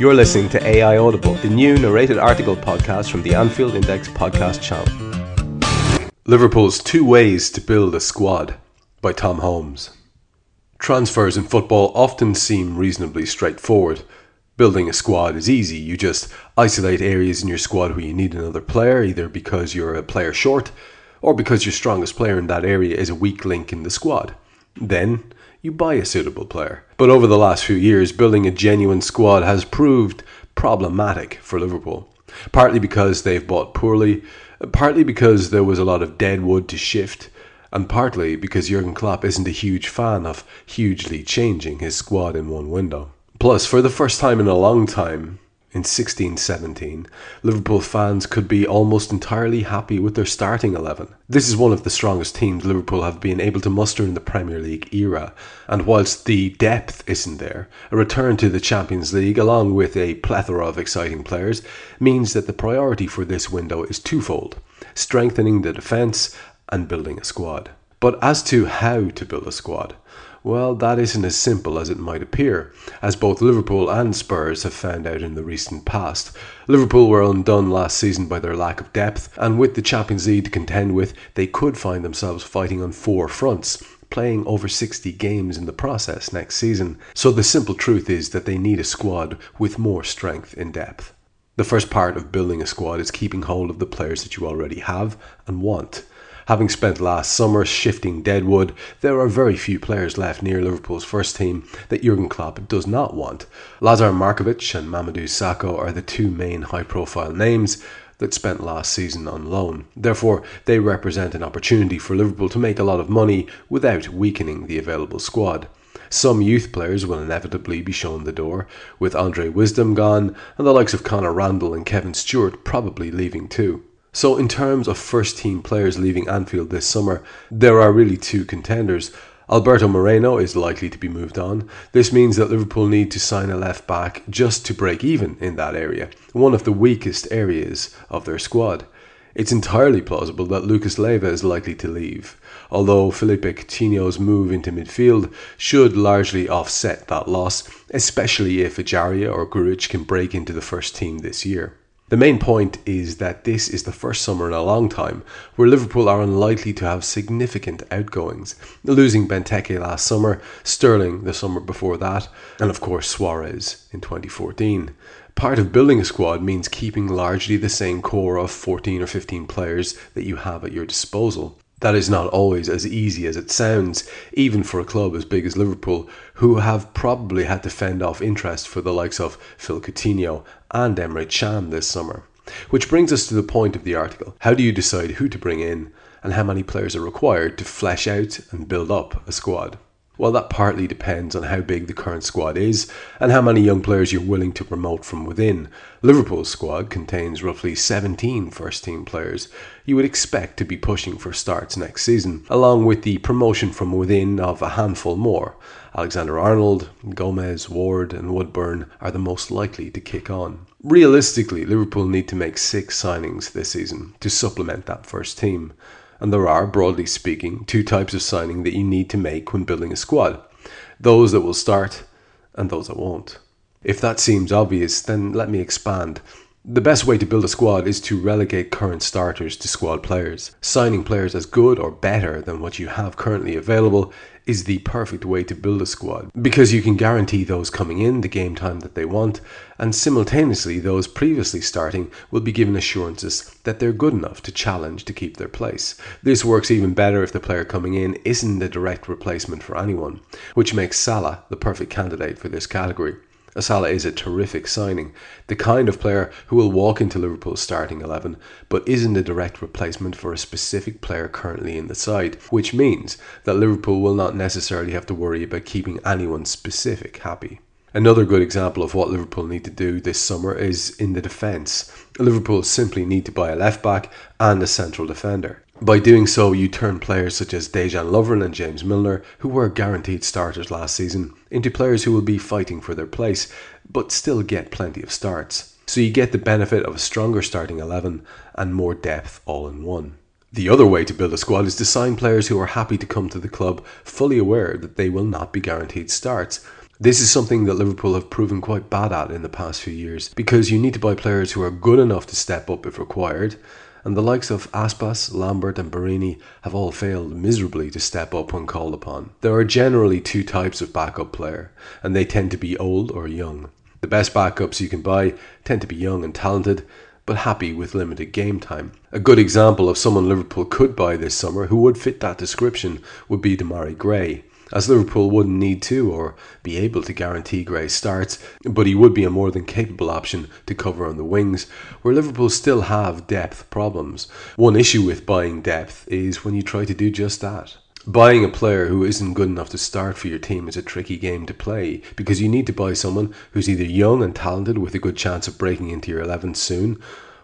You're listening to AI Audible, the new narrated article podcast from the Anfield Index podcast channel. Liverpool's Two Ways to Build a Squad by Tom Holmes. Transfers in football often seem reasonably straightforward. Building a squad is easy. You just isolate areas in your squad where you need another player, either because you're a player short or because your strongest player in that area is a weak link in the squad. Then you buy a suitable player. But over the last few years, building a genuine squad has proved problematic for Liverpool. Partly because they've bought poorly, partly because there was a lot of dead wood to shift, and partly because Jurgen Klopp isn't a huge fan of hugely changing his squad in one window. Plus, for the first time in a long time, in 1617, Liverpool fans could be almost entirely happy with their starting 11. This is one of the strongest teams Liverpool have been able to muster in the Premier League era, and whilst the depth isn't there, a return to the Champions League, along with a plethora of exciting players, means that the priority for this window is twofold strengthening the defence and building a squad. But as to how to build a squad, well, that isn't as simple as it might appear, as both Liverpool and Spurs have found out in the recent past. Liverpool were undone last season by their lack of depth, and with the Champions League to contend with, they could find themselves fighting on four fronts, playing over 60 games in the process next season. So the simple truth is that they need a squad with more strength in depth. The first part of building a squad is keeping hold of the players that you already have and want. Having spent last summer shifting deadwood, there are very few players left near Liverpool's first team that Jurgen Klopp does not want. Lazar Markovic and Mamadou Sakho are the two main high profile names that spent last season on loan. Therefore, they represent an opportunity for Liverpool to make a lot of money without weakening the available squad. Some youth players will inevitably be shown the door, with Andre Wisdom gone and the likes of Connor Randall and Kevin Stewart probably leaving too. So, in terms of first team players leaving Anfield this summer, there are really two contenders. Alberto Moreno is likely to be moved on. This means that Liverpool need to sign a left back just to break even in that area, one of the weakest areas of their squad. It's entirely plausible that Lucas Leiva is likely to leave, although Philippe Coutinho's move into midfield should largely offset that loss, especially if Ejaria or Grujic can break into the first team this year. The main point is that this is the first summer in a long time where Liverpool are unlikely to have significant outgoings, losing Benteke last summer, Sterling the summer before that, and of course Suarez in 2014. Part of building a squad means keeping largely the same core of 14 or 15 players that you have at your disposal. That is not always as easy as it sounds, even for a club as big as Liverpool, who have probably had to fend off interest for the likes of Phil Coutinho and Emre Can this summer. Which brings us to the point of the article. How do you decide who to bring in and how many players are required to flesh out and build up a squad? Well, that partly depends on how big the current squad is and how many young players you're willing to promote from within. Liverpool's squad contains roughly 17 first team players you would expect to be pushing for starts next season, along with the promotion from within of a handful more. Alexander Arnold, Gomez, Ward, and Woodburn are the most likely to kick on. Realistically, Liverpool need to make six signings this season to supplement that first team and there are, broadly speaking, two types of signing that you need to make when building a squad those that will start and those that won't. If that seems obvious, then let me expand. The best way to build a squad is to relegate current starters to squad players. Signing players as good or better than what you have currently available is the perfect way to build a squad because you can guarantee those coming in the game time that they want, and simultaneously, those previously starting will be given assurances that they're good enough to challenge to keep their place. This works even better if the player coming in isn't a direct replacement for anyone, which makes Salah the perfect candidate for this category. Salah is a terrific signing, the kind of player who will walk into Liverpool's starting 11, but isn't a direct replacement for a specific player currently in the side, which means that Liverpool will not necessarily have to worry about keeping anyone specific happy. Another good example of what Liverpool need to do this summer is in the defence. Liverpool simply need to buy a left back and a central defender. By doing so, you turn players such as Dejan Lovren and James Milner, who were guaranteed starters last season, into players who will be fighting for their place, but still get plenty of starts. So you get the benefit of a stronger starting 11 and more depth all in one. The other way to build a squad is to sign players who are happy to come to the club, fully aware that they will not be guaranteed starts. This is something that Liverpool have proven quite bad at in the past few years, because you need to buy players who are good enough to step up if required, and the likes of Aspas, Lambert, and Borini have all failed miserably to step up when called upon. There are generally two types of backup player, and they tend to be old or young. The best backups you can buy tend to be young and talented, but happy with limited game time. A good example of someone Liverpool could buy this summer who would fit that description would be Demarai Gray as Liverpool wouldn't need to or be able to guarantee Gray starts, but he would be a more than capable option to cover on the wings, where Liverpool still have depth problems. One issue with buying depth is when you try to do just that. Buying a player who isn't good enough to start for your team is a tricky game to play because you need to buy someone who's either young and talented with a good chance of breaking into your 11 soon,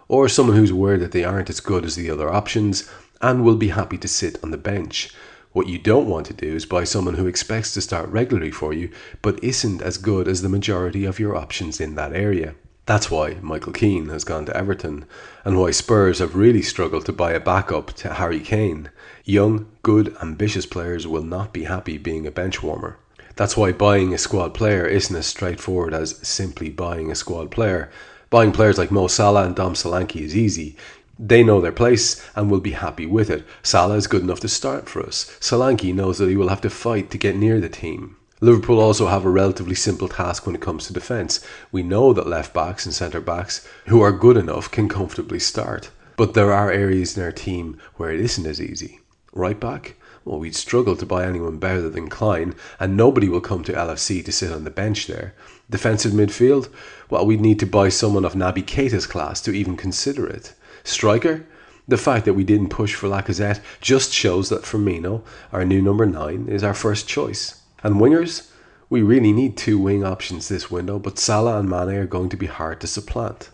or someone who's aware that they aren't as good as the other options and will be happy to sit on the bench. What you don't want to do is buy someone who expects to start regularly for you, but isn't as good as the majority of your options in that area. That's why Michael Keane has gone to Everton, and why Spurs have really struggled to buy a backup to Harry Kane. Young, good, ambitious players will not be happy being a bench warmer. That's why buying a squad player isn't as straightforward as simply buying a squad player. Buying players like Mo Salah and Dom Solanke is easy. They know their place and will be happy with it. Salah is good enough to start for us. Solanke knows that he will have to fight to get near the team. Liverpool also have a relatively simple task when it comes to defence. We know that left backs and centre backs who are good enough can comfortably start. But there are areas in our team where it isn't as easy. Right back? Well, we'd struggle to buy anyone better than Clyne, and nobody will come to LFC to sit on the bench there. Defensive midfield? Well, we'd need to buy someone of Naby Keita's class to even consider it. Striker? The fact that we didn't push for Lacazette just shows that Firmino, our new number 9, is our first choice. And wingers? We really need two wing options this window, but Salah and Mane are going to be hard to supplant.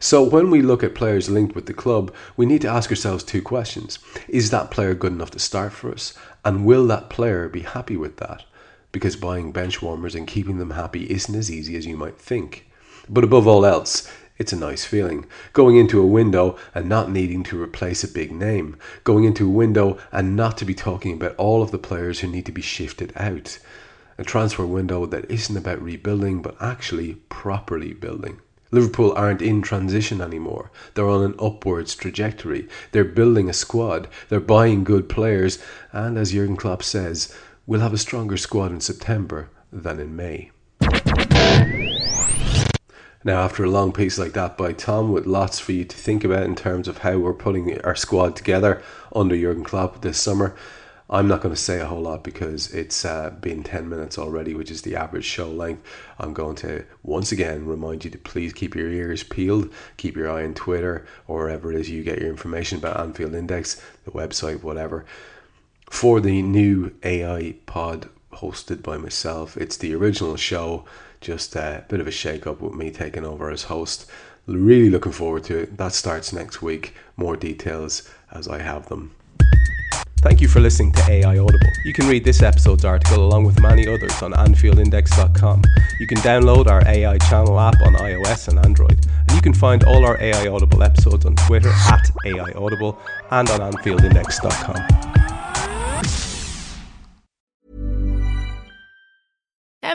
So when we look at players linked with the club, we need to ask ourselves two questions. Is that player good enough to start for us? And will that player be happy with that? Because buying bench warmers and keeping them happy isn't as easy as you might think. But above all else, it's a nice feeling. Going into a window and not needing to replace a big name. Going into a window and not to be talking about all of the players who need to be shifted out. A transfer window that isn't about rebuilding but actually properly building. Liverpool aren't in transition anymore. They're on an upwards trajectory. They're building a squad. They're buying good players. And as Jurgen Klopp says, we'll have a stronger squad in September than in May. Now, after a long piece like that by Tom, with lots for you to think about in terms of how we're putting our squad together under Jurgen Klopp this summer, I'm not going to say a whole lot because it's uh, been 10 minutes already, which is the average show length. I'm going to once again remind you to please keep your ears peeled, keep your eye on Twitter or wherever it is you get your information about Anfield Index, the website, whatever. For the new AI pod hosted by myself, it's the original show just a bit of a shake up with me taking over as host. Really looking forward to it. That starts next week. More details as I have them. Thank you for listening to AI Audible. You can read this episode's article along with many others on AnfieldIndex.com. You can download our AI channel app on iOS and Android. And you can find all our AI Audible episodes on Twitter at AI Audible and on AnfieldIndex.com.